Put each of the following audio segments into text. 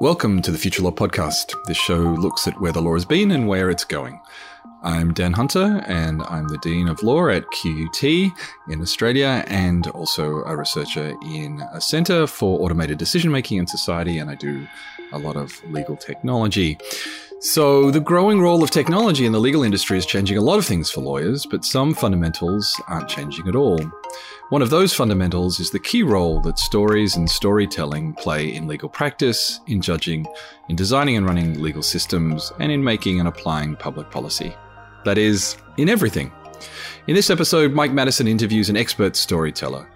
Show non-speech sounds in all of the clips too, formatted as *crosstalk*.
Welcome to the Future Law Podcast. This show looks at where the law has been and where it's going. I'm Dan Hunter, and I'm the Dean of Law at QUT in Australia, and also a researcher in a Centre for Automated Decision Making in Society, and I do a lot of legal technology. So, the growing role of technology in the legal industry is changing a lot of things for lawyers, but some fundamentals aren't changing at all. One of those fundamentals is the key role that stories and storytelling play in legal practice, in judging, in designing and running legal systems, and in making and applying public policy. That is, in everything. In this episode, Mike Madison interviews an expert storyteller.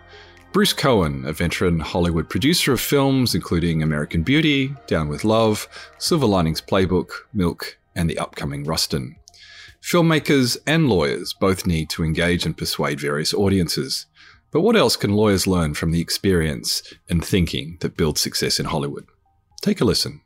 Bruce Cohen, a veteran Hollywood producer of films including American Beauty, Down with Love, Silver Linings Playbook, Milk, and the upcoming Rustin. Filmmakers and lawyers both need to engage and persuade various audiences. But what else can lawyers learn from the experience and thinking that builds success in Hollywood? Take a listen.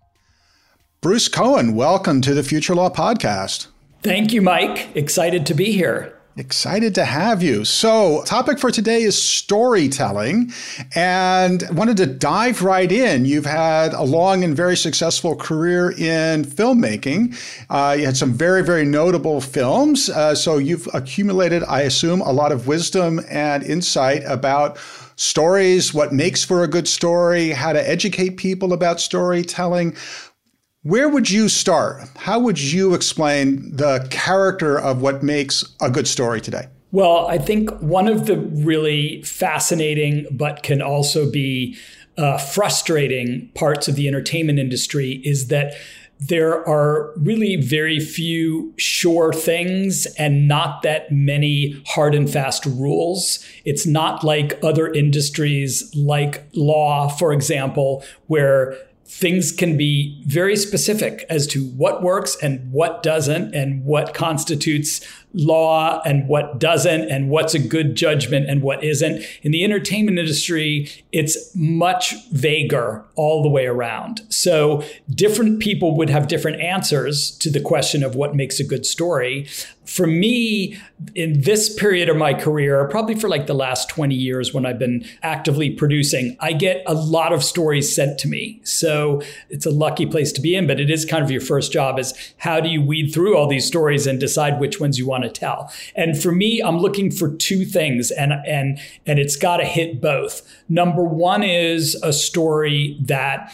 Bruce Cohen, welcome to the Future Law Podcast. Thank you, Mike. Excited to be here. Excited to have you. So, topic for today is storytelling, and wanted to dive right in. You've had a long and very successful career in filmmaking. Uh, you had some very, very notable films. Uh, so, you've accumulated, I assume, a lot of wisdom and insight about stories, what makes for a good story, how to educate people about storytelling. Where would you start? How would you explain the character of what makes a good story today? Well, I think one of the really fascinating, but can also be uh, frustrating parts of the entertainment industry is that there are really very few sure things and not that many hard and fast rules. It's not like other industries like law, for example, where things can be very specific as to what works and what doesn't, and what constitutes law and what doesn't, and what's a good judgment and what isn't. In the entertainment industry, it's much vaguer all the way around. So different people would have different answers to the question of what makes a good story. For me, in this period of my career, probably for like the last 20 years when I've been actively producing, I get a lot of stories sent to me. So it's a lucky place to be in, but it is kind of your first job is how do you weed through all these stories and decide which ones you want to tell? And for me, I'm looking for two things and and and it's got to hit both. Number 1 is a story that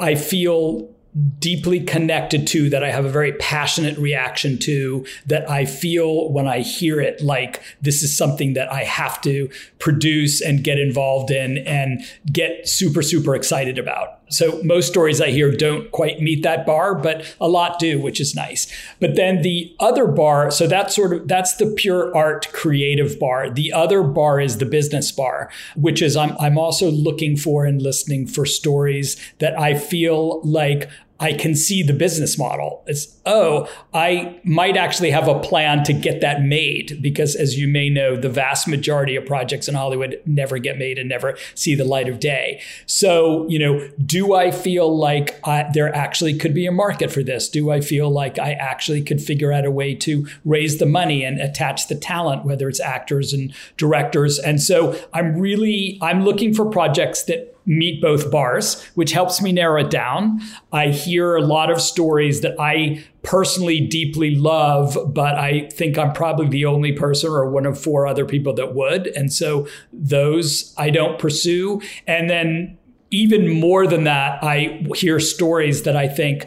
I feel deeply connected to, that I have a very passionate reaction to, that I feel when I hear it like this is something that I have to produce and get involved in and get super, super excited about. So most stories I hear don't quite meet that bar, but a lot do, which is nice. But then the other bar, so that's sort of that's the pure art creative bar. The other bar is the business bar, which is I'm I'm also looking for and listening for stories that I feel like I can see the business model. It's, oh, I might actually have a plan to get that made because, as you may know, the vast majority of projects in Hollywood never get made and never see the light of day. So, you know, do I feel like I, there actually could be a market for this? Do I feel like I actually could figure out a way to raise the money and attach the talent, whether it's actors and directors? And so I'm really, I'm looking for projects that meet both bars, which helps me narrow it down. I hear a lot of stories that I personally deeply love, but I think I'm probably the only person or one of four other people that would. And so those I don't pursue. And then even more than that, I hear stories that I think,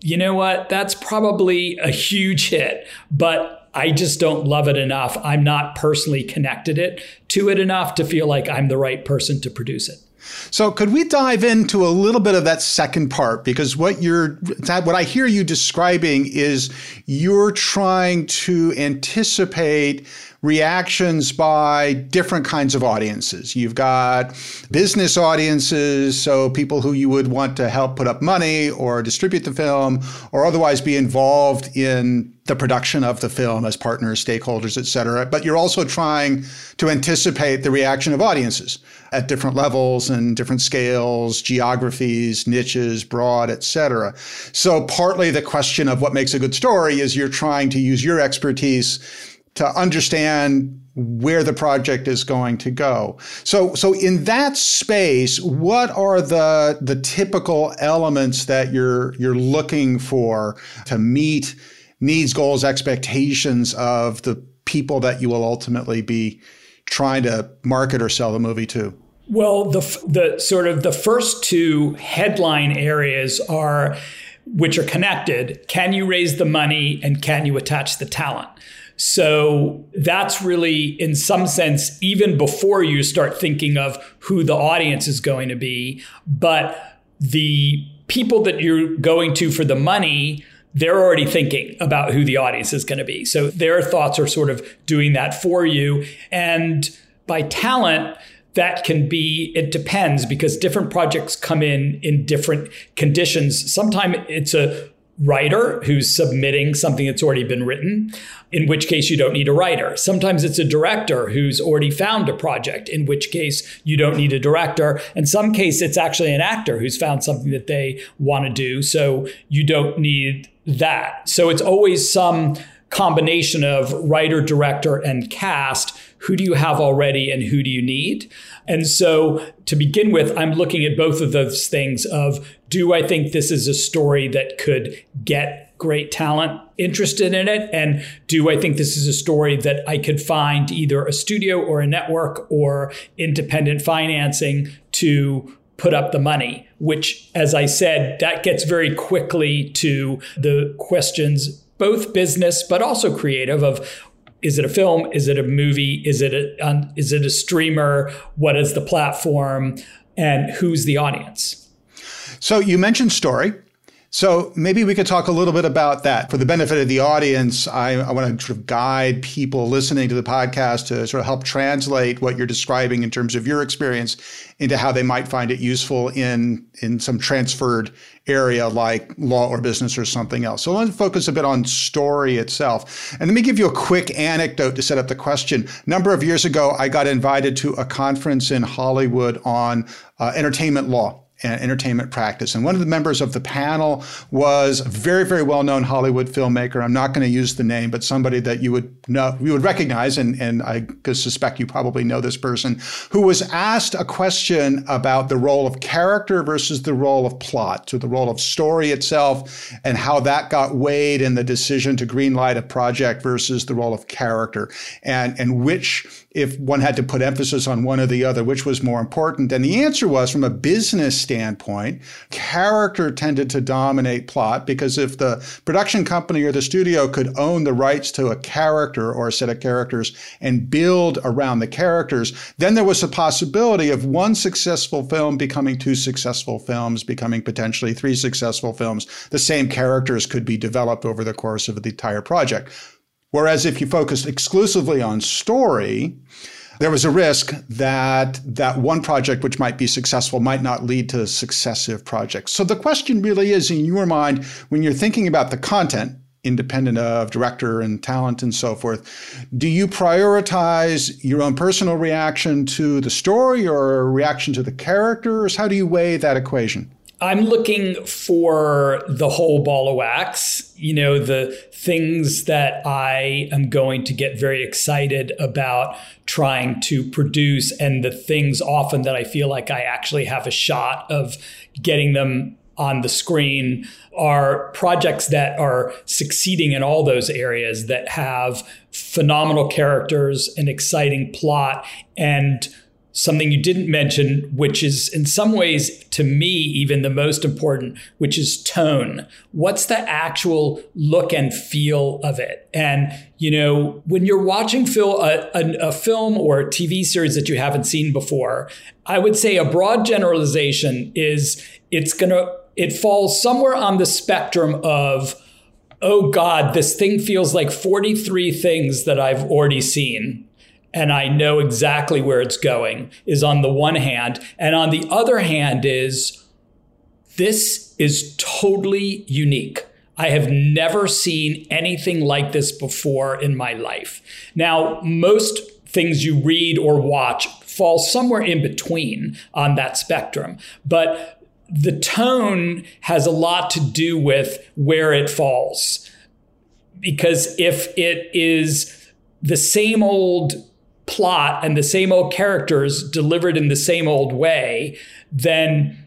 you know what, that's probably a huge hit, but I just don't love it enough. I'm not personally connected it to it enough to feel like I'm the right person to produce it. So, could we dive into a little bit of that second part? Because what you're, what I hear you describing is you're trying to anticipate reactions by different kinds of audiences. You've got business audiences, so people who you would want to help put up money or distribute the film or otherwise be involved in the production of the film as partners, stakeholders, et cetera. But you're also trying to anticipate the reaction of audiences at different levels and different scales, geographies, niches, broad, et cetera. So partly the question of what makes a good story is you're trying to use your expertise to understand where the project is going to go. So so in that space, what are the the typical elements that you're you're looking for to meet needs, goals, expectations of the people that you will ultimately be trying to market or sell the movie to? Well, the the sort of the first two headline areas are which are connected. Can you raise the money and can you attach the talent? So that's really, in some sense, even before you start thinking of who the audience is going to be. But the people that you're going to for the money, they're already thinking about who the audience is going to be. So their thoughts are sort of doing that for you. And by talent, that can be it depends because different projects come in in different conditions sometimes it's a writer who's submitting something that's already been written, in which case you don't need a writer. Sometimes it's a director who's already found a project, in which case you don't need a director. In some case, it's actually an actor who's found something that they want to do, so you don't need that. So it's always some combination of writer, director, and cast. Who do you have already and who do you need? And so to begin with, I'm looking at both of those things of do I think this is a story that could get great talent interested in it? And do I think this is a story that I could find either a studio or a network or independent financing to put up the money? Which, as I said, that gets very quickly to the questions, both business, but also creative of is it a film? Is it a movie? Is it a, um, is it a streamer? What is the platform? And who's the audience? So you mentioned story. So maybe we could talk a little bit about that for the benefit of the audience. I, I, want to sort of guide people listening to the podcast to sort of help translate what you're describing in terms of your experience into how they might find it useful in in some transferred area like law or business or something else. So let's focus a bit on story itself. And let me give you a quick anecdote to set up the question. A number of years ago, I got invited to a conference in Hollywood on uh, entertainment law and entertainment practice. And one of the members of the panel was a very, very well-known Hollywood filmmaker. I'm not going to use the name, but somebody that you would know, you would recognize, and, and I suspect you probably know this person, who was asked a question about the role of character versus the role of plot, so the role of story itself, and how that got weighed in the decision to greenlight a project versus the role of character, and and which if one had to put emphasis on one or the other, which was more important? And the answer was from a business standpoint, character tended to dominate plot because if the production company or the studio could own the rights to a character or a set of characters and build around the characters, then there was a possibility of one successful film becoming two successful films, becoming potentially three successful films. The same characters could be developed over the course of the entire project. Whereas if you focused exclusively on story, there was a risk that that one project which might be successful might not lead to successive projects. So the question really is in your mind when you're thinking about the content independent of director and talent and so forth, do you prioritize your own personal reaction to the story or reaction to the characters? How do you weigh that equation? I'm looking for the whole ball of wax, you know, the things that I am going to get very excited about trying to produce, and the things often that I feel like I actually have a shot of getting them on the screen are projects that are succeeding in all those areas that have phenomenal characters, an exciting plot, and something you didn't mention, which is in some ways to me even the most important, which is tone. What's the actual look and feel of it? And you know, when you're watching film, a, a, a film or a TV series that you haven't seen before, I would say a broad generalization is it's gonna it falls somewhere on the spectrum of oh god this thing feels like 43 things that i've already seen and I know exactly where it's going is on the one hand. And on the other hand, is this is totally unique. I have never seen anything like this before in my life. Now, most things you read or watch fall somewhere in between on that spectrum. But the tone has a lot to do with where it falls. Because if it is the same old plot and the same old characters delivered in the same old way, then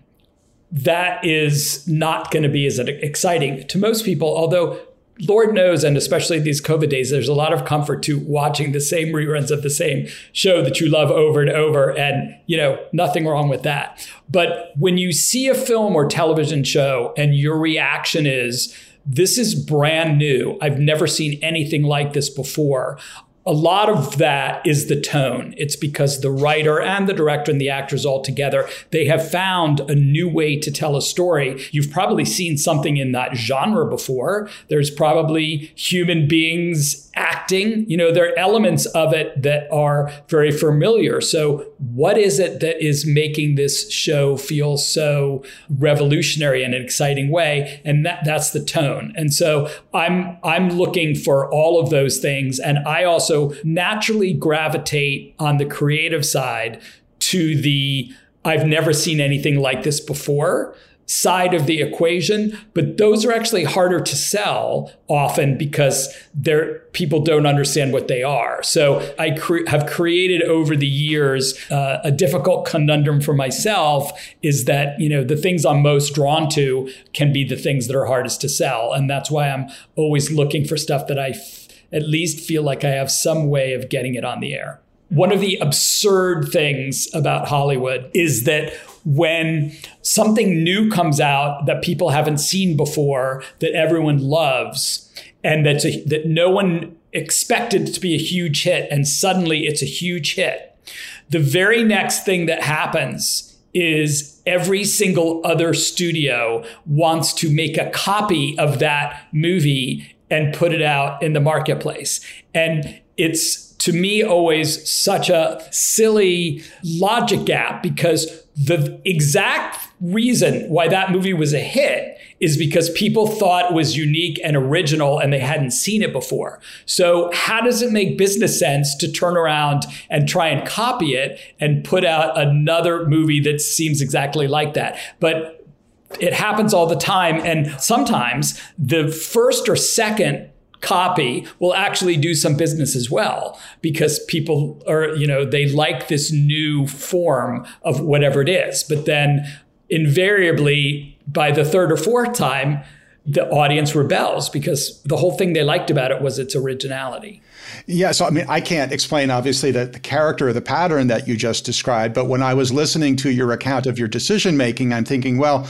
that is not going to be as exciting to most people. Although Lord knows, and especially these COVID days, there's a lot of comfort to watching the same reruns of the same show that you love over and over. And, you know, nothing wrong with that. But when you see a film or television show and your reaction is, this is brand new. I've never seen anything like this before a lot of that is the tone. It's because the writer and the director and the actors all together, they have found a new way to tell a story. You've probably seen something in that genre before. There's probably human beings acting. You know, there are elements of it that are very familiar. So, what is it that is making this show feel so revolutionary in an exciting way? And that, that's the tone. And so, I'm I'm looking for all of those things, and I also naturally gravitate on the creative side to the I've never seen anything like this before side of the equation, but those are actually harder to sell often because they're, people don't understand what they are. So I cre- have created over the years uh, a difficult conundrum for myself is that, you know, the things I'm most drawn to can be the things that are hardest to sell. And that's why I'm always looking for stuff that I f- at least feel like I have some way of getting it on the air. One of the absurd things about Hollywood is that when something new comes out that people haven't seen before, that everyone loves, and that's a, that no one expected to be a huge hit, and suddenly it's a huge hit. The very next thing that happens is every single other studio wants to make a copy of that movie and put it out in the marketplace. And it's to me always such a silly logic gap because the exact reason why that movie was a hit is because people thought it was unique and original and they hadn't seen it before. So, how does it make business sense to turn around and try and copy it and put out another movie that seems exactly like that? But it happens all the time. And sometimes the first or second copy will actually do some business as well because people are, you know, they like this new form of whatever it is. But then invariably, by the third or fourth time, the audience rebels because the whole thing they liked about it was its originality. Yeah, so I mean, I can't explain obviously the, the character or the pattern that you just described, but when I was listening to your account of your decision making, I'm thinking, well,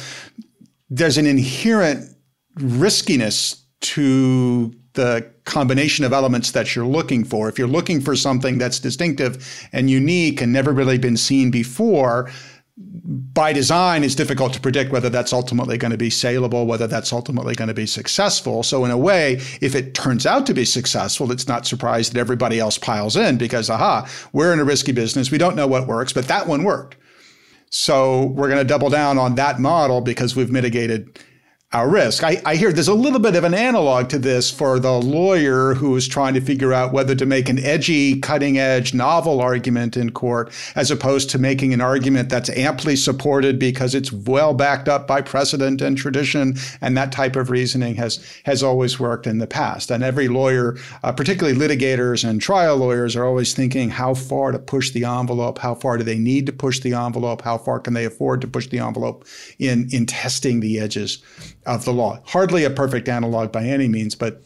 there's an inherent riskiness to the combination of elements that you're looking for. If you're looking for something that's distinctive and unique and never really been seen before, by design, it's difficult to predict whether that's ultimately going to be saleable, whether that's ultimately going to be successful. So, in a way, if it turns out to be successful, it's not surprised that everybody else piles in because, aha, we're in a risky business. We don't know what works, but that one worked. So, we're going to double down on that model because we've mitigated our risk. I, I, hear there's a little bit of an analog to this for the lawyer who is trying to figure out whether to make an edgy, cutting edge, novel argument in court as opposed to making an argument that's amply supported because it's well backed up by precedent and tradition. And that type of reasoning has, has always worked in the past. And every lawyer, uh, particularly litigators and trial lawyers, are always thinking how far to push the envelope, how far do they need to push the envelope, how far can they afford to push the envelope in, in testing the edges of the law. Hardly a perfect analog by any means, but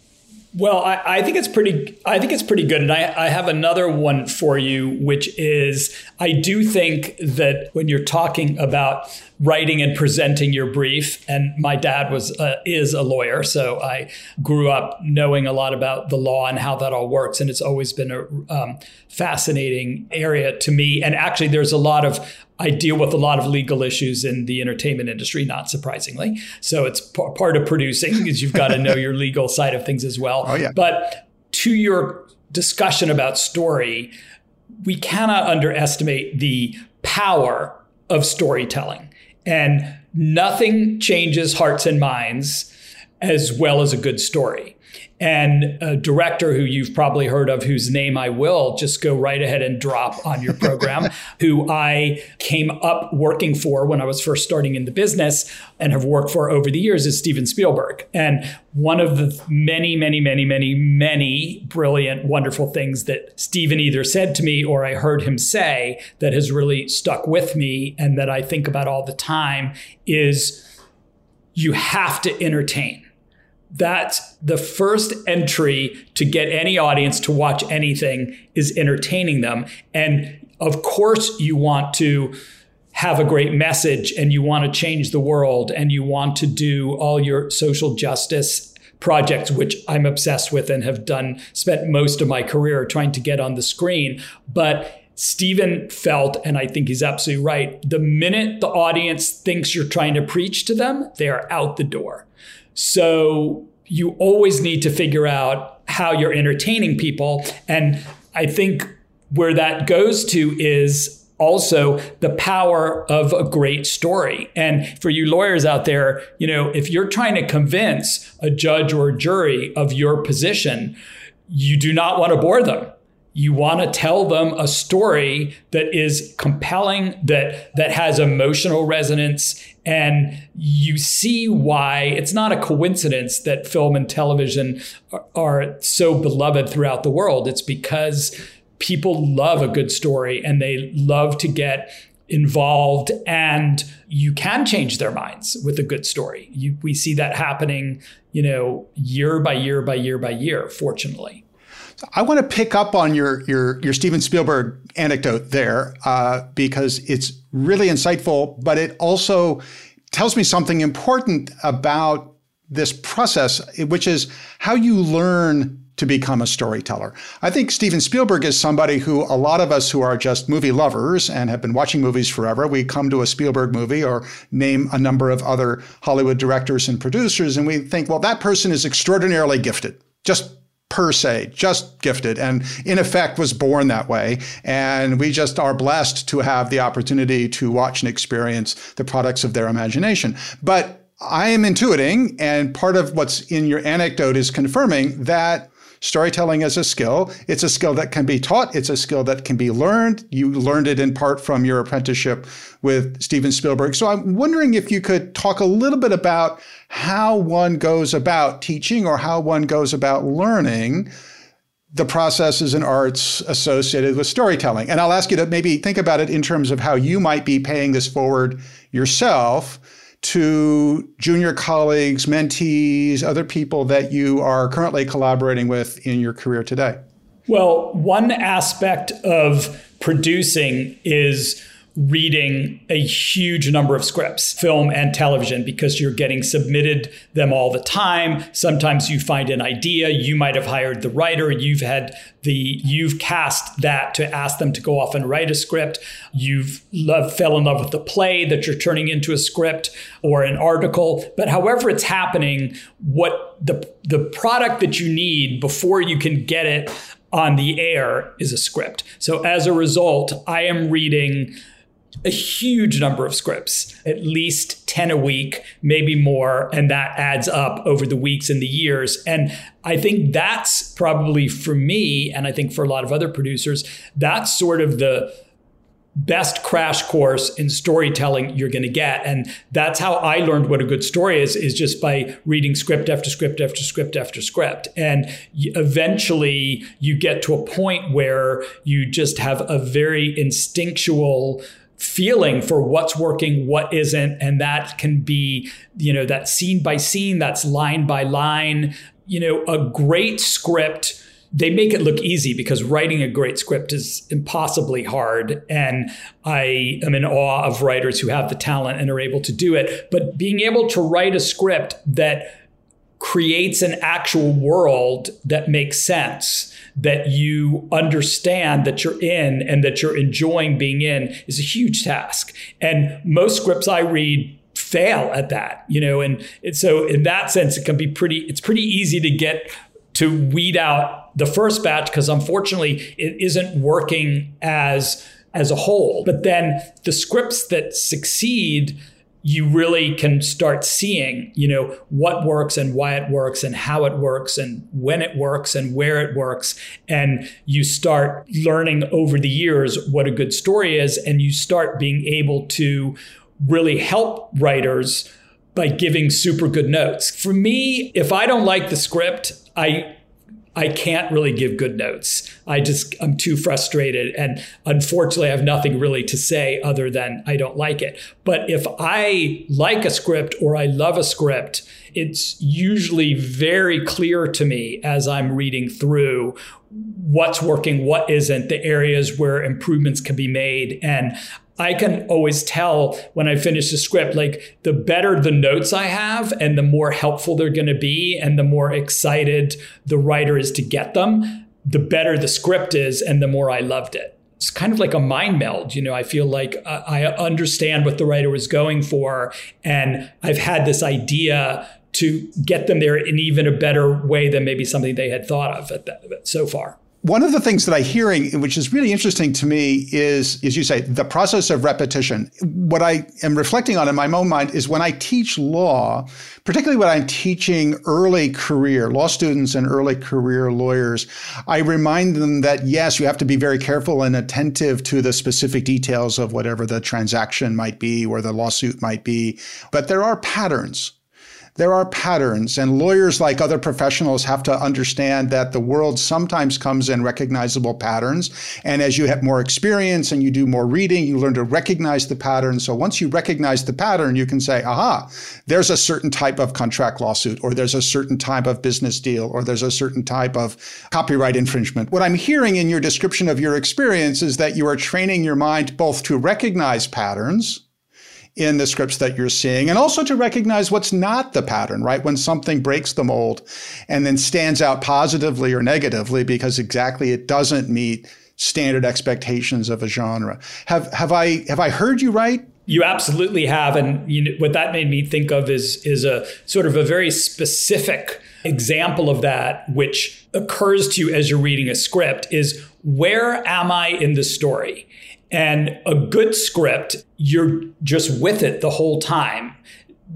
well, I, I, think it's pretty. I think it's pretty good, and I, I, have another one for you, which is I do think that when you're talking about writing and presenting your brief, and my dad was uh, is a lawyer, so I grew up knowing a lot about the law and how that all works, and it's always been a um, fascinating area to me. And actually, there's a lot of I deal with a lot of legal issues in the entertainment industry, not surprisingly. So it's p- part of producing is you've got to know your legal side of things as well. Oh, yeah. But to your discussion about story, we cannot underestimate the power of storytelling. And nothing changes hearts and minds as well as a good story. And a director who you've probably heard of, whose name I will just go right ahead and drop on your program, *laughs* who I came up working for when I was first starting in the business and have worked for over the years, is Steven Spielberg. And one of the many, many, many, many, many brilliant, wonderful things that Steven either said to me or I heard him say that has really stuck with me and that I think about all the time is you have to entertain. That's the first entry to get any audience to watch anything is entertaining them. And of course, you want to have a great message and you want to change the world and you want to do all your social justice projects, which I'm obsessed with and have done, spent most of my career trying to get on the screen. But Steven felt, and I think he's absolutely right, the minute the audience thinks you're trying to preach to them, they are out the door. So you always need to figure out how you're entertaining people. And I think where that goes to is also the power of a great story. And for you lawyers out there, you know, if you're trying to convince a judge or a jury of your position, you do not want to bore them you want to tell them a story that is compelling that that has emotional resonance and you see why. It's not a coincidence that film and television are, are so beloved throughout the world. It's because people love a good story and they love to get involved and you can change their minds with a good story. You, we see that happening you know year by year by year by year fortunately I want to pick up on your your your Steven Spielberg anecdote there uh, because it's really insightful, but it also tells me something important about this process, which is how you learn to become a storyteller. I think Steven Spielberg is somebody who a lot of us who are just movie lovers and have been watching movies forever, we come to a Spielberg movie or name a number of other Hollywood directors and producers, and we think, well, that person is extraordinarily gifted. Just per se, just gifted, and in effect was born that way. And we just are blessed to have the opportunity to watch and experience the products of their imagination. But I am intuiting, and part of what's in your anecdote is confirming that Storytelling is a skill. It's a skill that can be taught. It's a skill that can be learned. You learned it in part from your apprenticeship with Steven Spielberg. So I'm wondering if you could talk a little bit about how one goes about teaching or how one goes about learning the processes and arts associated with storytelling. And I'll ask you to maybe think about it in terms of how you might be paying this forward yourself to junior colleagues, mentees, other people that you are currently collaborating with in your career today? Well, one aspect of producing is reading a huge number of scripts, film and television, because you're getting submitted them all the time. Sometimes you find an idea, you might have hired the writer, you've had the you've cast that to ask them to go off and write a script. You've loved, fell in love with the play that you're turning into a script or an article. But however it's happening, what the the product that you need before you can get it on the air is a script. So as a result, I am reading a huge number of scripts, at least 10 a week, maybe more. And that adds up over the weeks and the years. And I think that's probably for me, and I think for a lot of other producers, that's sort of the best crash course in storytelling you're going to get and that's how i learned what a good story is is just by reading script after script after script after script and eventually you get to a point where you just have a very instinctual feeling for what's working, what isn't. And that can be, you know, that scene by scene, that's line by line. You know, a great script they make it look easy because writing a great script is impossibly hard. And I am in awe of writers who have the talent and are able to do it. But being able to write a script that creates an actual world that makes sense that you understand that you're in and that you're enjoying being in is a huge task. And most scripts I read fail at that, you know, and, so in that sense, it can be pretty, it's pretty easy to get to weed out the first batch because unfortunately it isn't working as as a whole. But then the scripts that succeed you really can start seeing, you know, what works and why it works and how it works and when it works and where it works. And you start learning over the years what a good story is. And you start being able to really help writers by giving super good notes. For me, if I don't like the script, I I can't really give good notes. I just, I'm too frustrated. And unfortunately, I have nothing really to say other than I don't like it. But if I like a script or I love a script, it's usually very clear to me as I'm reading through what's working, what isn't, the areas where improvements can be made. And I can always tell when I finish a script, like the better the notes I have and the more helpful they're going to be and the more excited the writer is to get them, the better the script is and the more I loved it. It's kind of like a mind meld. You know, I feel like uh, I understand what the writer was going for and I've had this idea to get them there in even a better way than maybe something they had thought of at that, so far. One of the things that I'm hearing, which is really interesting to me, is, as you say, the process of repetition. What I am reflecting on in my own mind is when I teach law, particularly when I'm teaching early career law students and early career lawyers, I remind them that yes, you have to be very careful and attentive to the specific details of whatever the transaction might be or the lawsuit might be, but there are patterns there are patterns, and lawyers, like other professionals, have to understand that the world sometimes comes in recognizable patterns. And as you have more experience and you do more reading, you learn to recognize the pattern. So once you recognize the pattern, you can say, aha, there's a certain type of contract lawsuit, or there's a certain type of business deal, or there's a certain type of copyright infringement. What I'm hearing in your description of your experience is that you are training your mind both to recognize patterns in the scripts that you're seeing and also to recognize what's not the pattern, right? When something breaks the mold and then stands out positively or negatively because exactly it doesn't meet standard expectations of a genre. Have have I have I heard you right? You absolutely have, and you know, what that made me think of is is a sort of a very specific example of that, which occurs to you as you're reading a script. Is where am I in the story? And a good script, you're just with it the whole time.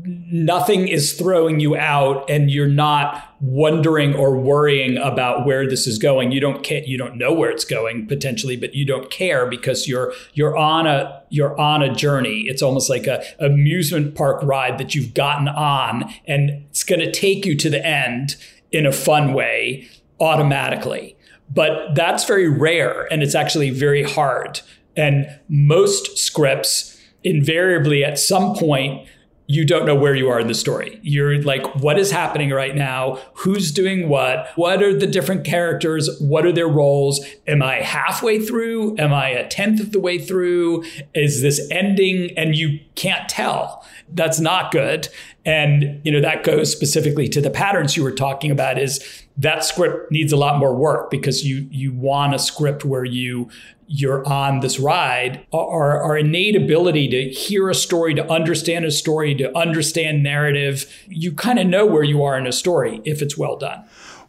Nothing is throwing you out and you're not wondering or worrying about where this is going. You don't care, you don't know where it's going potentially, but you don't care because you're you're on a you're on a journey. It's almost like a amusement park ride that you've gotten on and it's going to take you to the end in a fun way automatically. But that's very rare and it's actually very hard and most scripts, invariably at some point, you don't know where you are in the story. You're like, what is happening right now? Who's doing what? What are the different characters? What are their roles? Am I halfway through? Am I a tenth of the way through? Is this ending? And you can't tell. That's not good. And, you know, that goes specifically to the patterns you were talking about is that script needs a lot more work because you you want a script where you you're on this ride, our, our innate ability to hear a story, to understand a story, to understand narrative, you kind of know where you are in a story if it's well done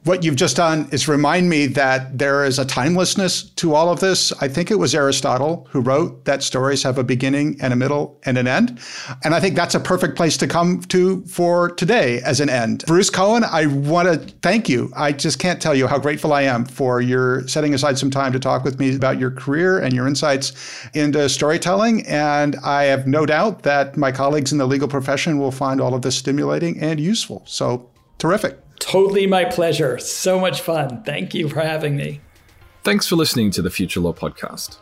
what you've just done is remind me that there is a timelessness to all of this. I think it was Aristotle who wrote that stories have a beginning and a middle and an end. And I think that's a perfect place to come to for today as an end. Bruce Cohen, I want to thank you. I just can't tell you how grateful I am for your setting aside some time to talk with me about your career and your insights into storytelling. And I have no doubt that my colleagues in the legal profession will find all of this stimulating and useful. So terrific. Totally my pleasure. So much fun. Thank you for having me. Thanks for listening to the Future Law Podcast.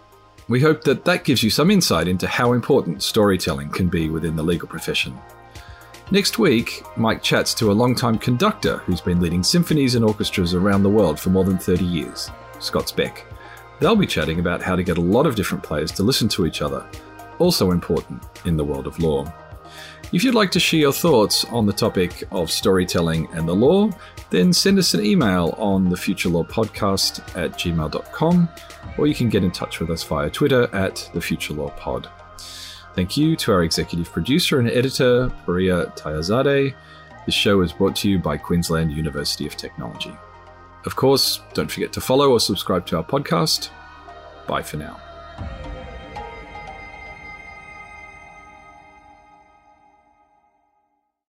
We hope that that gives you some insight into how important storytelling can be within the legal profession. Next week, Mike chats to a long-time conductor who's been leading symphonies and orchestras around the world for more than 30 years, Scott Speck. They'll be chatting about how to get a lot of different players to listen to each other, also important in the world of law. If you'd like to share your thoughts on the topic of storytelling and the law, then send us an email on the Future Law Podcast at gmail.com, or you can get in touch with us via Twitter at the Future Law Pod. Thank you to our executive producer and editor, Maria Tayazade. This show is brought to you by Queensland University of Technology. Of course, don't forget to follow or subscribe to our podcast. Bye for now.